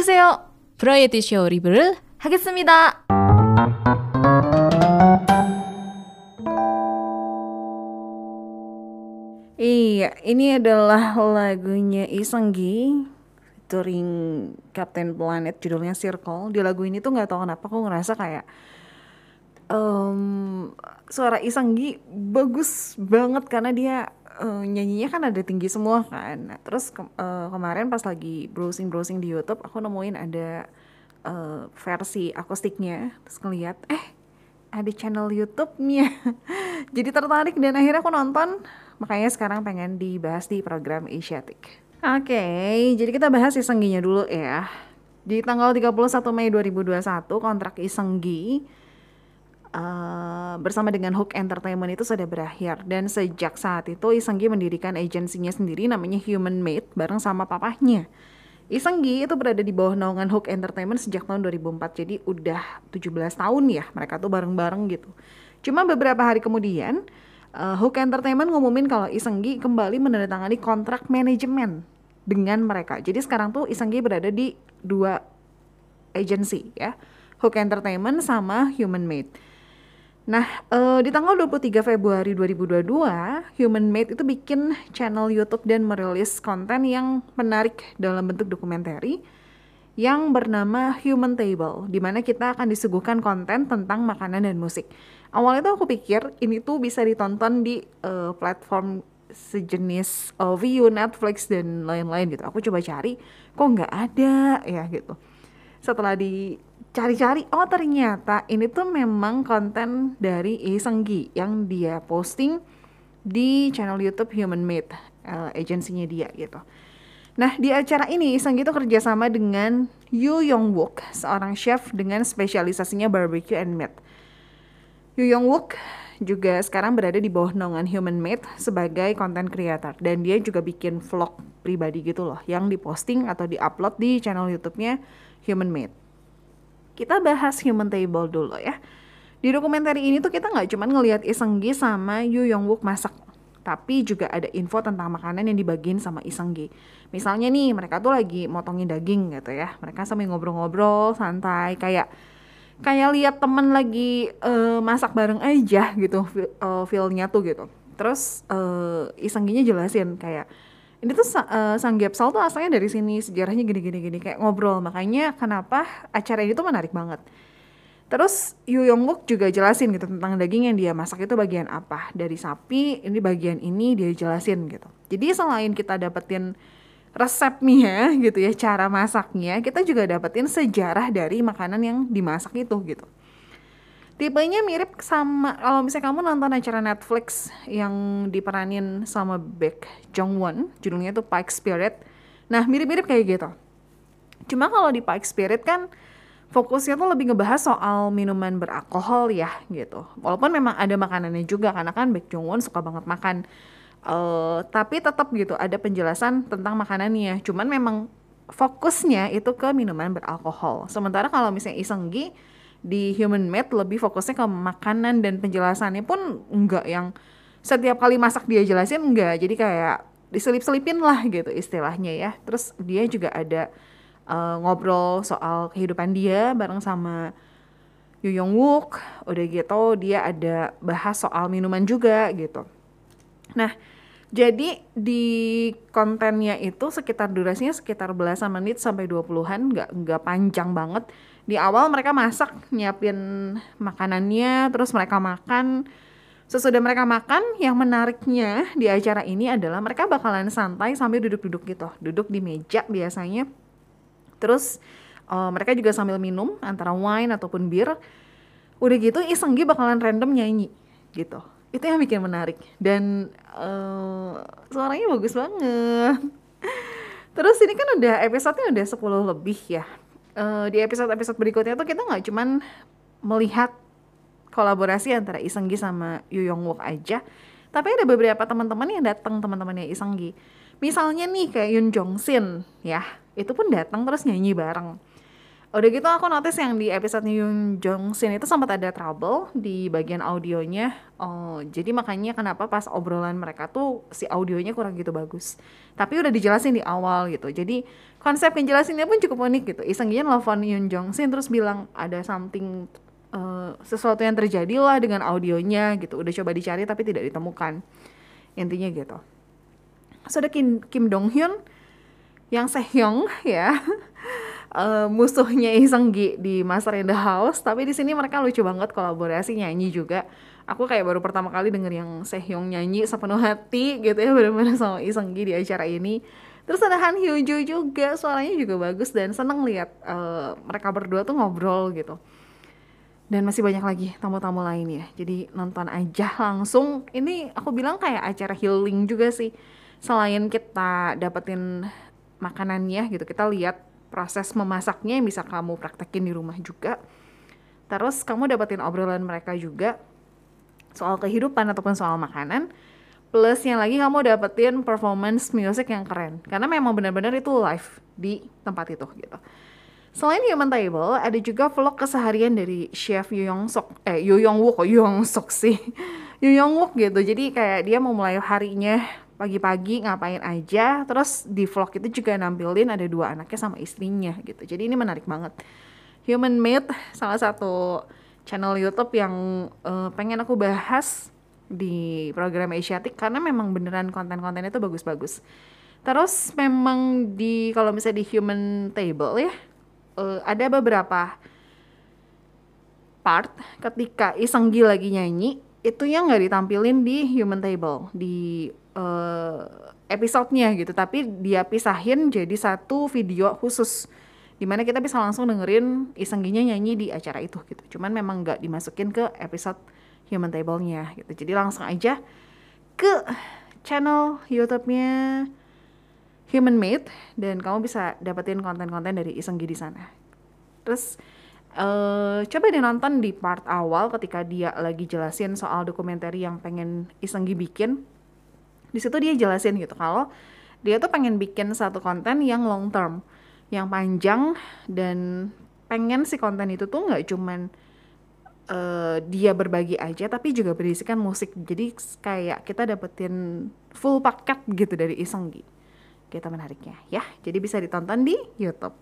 어서오세요. 브라이어티 쇼 리뷰를 하겠습니다. Iya, ini adalah lagunya Isenggi featuring Captain Planet judulnya Circle. Di lagu ini tuh nggak tahu kenapa aku ngerasa kayak um, suara Isenggi bagus banget karena dia uh, nyanyinya kan ada tinggi semua kan. Nah, terus ke uh, kemarin pas lagi browsing-browsing di YouTube aku nemuin ada uh, versi akustiknya terus ngeliat eh ada channel YouTube-nya. Jadi tertarik dan akhirnya aku nonton Makanya sekarang pengen dibahas di program Asiatic. Oke, okay, jadi kita bahas Isengginya dulu ya. Di tanggal 31 Mei 2021 kontrak Isenggi uh, bersama dengan Hook Entertainment itu sudah berakhir dan sejak saat itu Isenggi mendirikan agensinya sendiri namanya Human Made bareng sama papahnya. Isenggi itu berada di bawah naungan Hook Entertainment sejak tahun 2004 jadi udah 17 tahun ya mereka tuh bareng-bareng gitu. Cuma beberapa hari kemudian uh, Hook Entertainment ngumumin kalau Isenggi kembali menandatangani kontrak manajemen dengan mereka. Jadi sekarang tuh Isenggi berada di dua agency ya. Hook Entertainment sama Human Made. Nah, uh, di tanggal 23 Februari 2022, Human Made itu bikin channel YouTube dan merilis konten yang menarik dalam bentuk dokumenter yang bernama Human Table, di mana kita akan disuguhkan konten tentang makanan dan musik awalnya tuh aku pikir ini tuh bisa ditonton di uh, platform sejenis uh, Netflix dan lain-lain gitu. Aku coba cari, kok nggak ada ya gitu. Setelah dicari-cari, oh ternyata ini tuh memang konten dari Isenggi yang dia posting di channel YouTube Human Made, uh, agensinya dia gitu. Nah, di acara ini Isenggi tuh kerjasama dengan Yu Yong Wook, seorang chef dengan spesialisasinya barbecue and meat. Yu Yong Wook juga sekarang berada di bawah naungan Human Made sebagai content creator dan dia juga bikin vlog pribadi gitu loh yang diposting atau diupload di channel YouTube-nya Human Made. Kita bahas Human Table dulu ya. Di dokumenter ini tuh kita nggak cuma ngelihat Isenggi sama Yu Yong Wook masak, tapi juga ada info tentang makanan yang dibagiin sama Isenggi. Misalnya nih mereka tuh lagi motongin daging gitu ya, mereka sambil ngobrol-ngobrol santai kayak kayak lihat temen lagi uh, masak bareng aja gitu uh, feelnya tuh gitu terus uh, isengginya jelasin kayak ini tuh uh, sang Gapsal tuh asalnya dari sini sejarahnya gini-gini gini kayak ngobrol. Makanya kenapa acara ini tuh menarik banget. Terus Yu Yong Wook juga jelasin gitu tentang daging yang dia masak itu bagian apa. Dari sapi ini bagian ini dia jelasin gitu. Jadi selain kita dapetin resepnya gitu ya cara masaknya kita juga dapetin sejarah dari makanan yang dimasak itu gitu tipenya mirip sama kalau misalnya kamu nonton acara Netflix yang diperanin sama Baek Jong Won judulnya itu Pike Spirit nah mirip-mirip kayak gitu cuma kalau di Pike Spirit kan fokusnya tuh lebih ngebahas soal minuman beralkohol ya gitu walaupun memang ada makanannya juga karena kan Baek Jong Won suka banget makan Uh, tapi tetap gitu ada penjelasan tentang makanannya. Cuman memang fokusnya itu ke minuman beralkohol. Sementara kalau misalnya Isenggi di Human Made lebih fokusnya ke makanan dan penjelasannya pun enggak yang setiap kali masak dia jelasin enggak. Jadi kayak diselip-selipin lah gitu istilahnya ya. Terus dia juga ada uh, ngobrol soal kehidupan dia bareng sama Yu Yong Wook. Udah gitu dia ada bahas soal minuman juga gitu. Nah, jadi di kontennya itu sekitar durasinya sekitar belasan menit sampai 20-an, nggak nggak panjang banget. Di awal mereka masak, nyiapin makanannya, terus mereka makan. Sesudah mereka makan, yang menariknya di acara ini adalah mereka bakalan santai sambil duduk-duduk gitu, duduk di meja biasanya. Terus uh, mereka juga sambil minum antara wine ataupun bir. Udah gitu Isenggi bakalan random nyanyi gitu itu yang bikin menarik dan uh, suaranya bagus banget terus ini kan udah episodenya udah 10 lebih ya uh, di episode-episode berikutnya tuh kita nggak cuman melihat kolaborasi antara Isenggi sama Yu Yong Wook aja tapi ada beberapa teman-teman yang datang teman-temannya Isenggi. Misalnya nih kayak Yun Jong Sin ya itu pun datang terus nyanyi bareng Udah gitu aku notice yang di episode Yoon Jong Sin itu sempat ada trouble di bagian audionya. Oh, jadi makanya kenapa pas obrolan mereka tuh si audionya kurang gitu bagus. Tapi udah dijelasin di awal gitu. Jadi konsep penjelasinnya pun cukup unik gitu. Iseng Gian nelfon Yoon Jong Sin terus bilang ada something uh, sesuatu yang terjadi lah dengan audionya gitu. Udah coba dicari tapi tidak ditemukan. Intinya gitu. So Kim, Kim Dong Hyun yang Sehyong ya uh, musuhnya Iseng Gi di Master in the House tapi di sini mereka lucu banget kolaborasi nyanyi juga. Aku kayak baru pertama kali denger yang Sehyung nyanyi sepenuh hati gitu ya benar-benar sama Iseng Gi di acara ini. Terus ada Han Hyo Jo juga suaranya juga bagus dan seneng lihat uh, mereka berdua tuh ngobrol gitu. Dan masih banyak lagi tamu-tamu lain ya jadi nonton aja langsung. Ini aku bilang kayak acara healing juga sih. Selain kita dapetin makanannya gitu kita lihat proses memasaknya yang bisa kamu praktekin di rumah juga. Terus kamu dapetin obrolan mereka juga soal kehidupan ataupun soal makanan. Plus yang lagi kamu dapetin performance music yang keren. Karena memang benar-benar itu live di tempat itu gitu. Selain Human Table, ada juga vlog keseharian dari Chef Yu Yong Sok, eh Yu Yong Wook, Yu Yong Sok sih, Yu Yong Wook gitu. Jadi kayak dia mau mulai harinya pagi-pagi ngapain aja terus di vlog itu juga nampilin ada dua anaknya sama istrinya gitu. Jadi ini menarik banget. Human Made salah satu channel YouTube yang uh, pengen aku bahas di program Asiatic karena memang beneran konten-kontennya itu bagus-bagus. Terus memang di kalau misalnya di Human Table ya uh, ada beberapa part ketika Isenggi lagi nyanyi itu yang nggak ditampilin di Human Table di uh, episodenya gitu. Tapi dia pisahin jadi satu video khusus di mana kita bisa langsung dengerin Isengginya nyanyi di acara itu gitu. Cuman memang nggak dimasukin ke episode Human Table-nya gitu. Jadi langsung aja ke channel YouTube-nya Human Made dan kamu bisa dapetin konten-konten dari Isenggi di sana. Terus Uh, coba deh nonton di part awal ketika dia lagi jelasin soal dokumenter yang pengen Isenggi bikin di situ dia jelasin gitu kalau dia tuh pengen bikin satu konten yang long term yang panjang dan pengen si konten itu tuh nggak cuman uh, dia berbagi aja tapi juga berisikan musik. Jadi kayak kita dapetin full paket gitu dari Isenggi kita menariknya ya. Jadi bisa ditonton di YouTube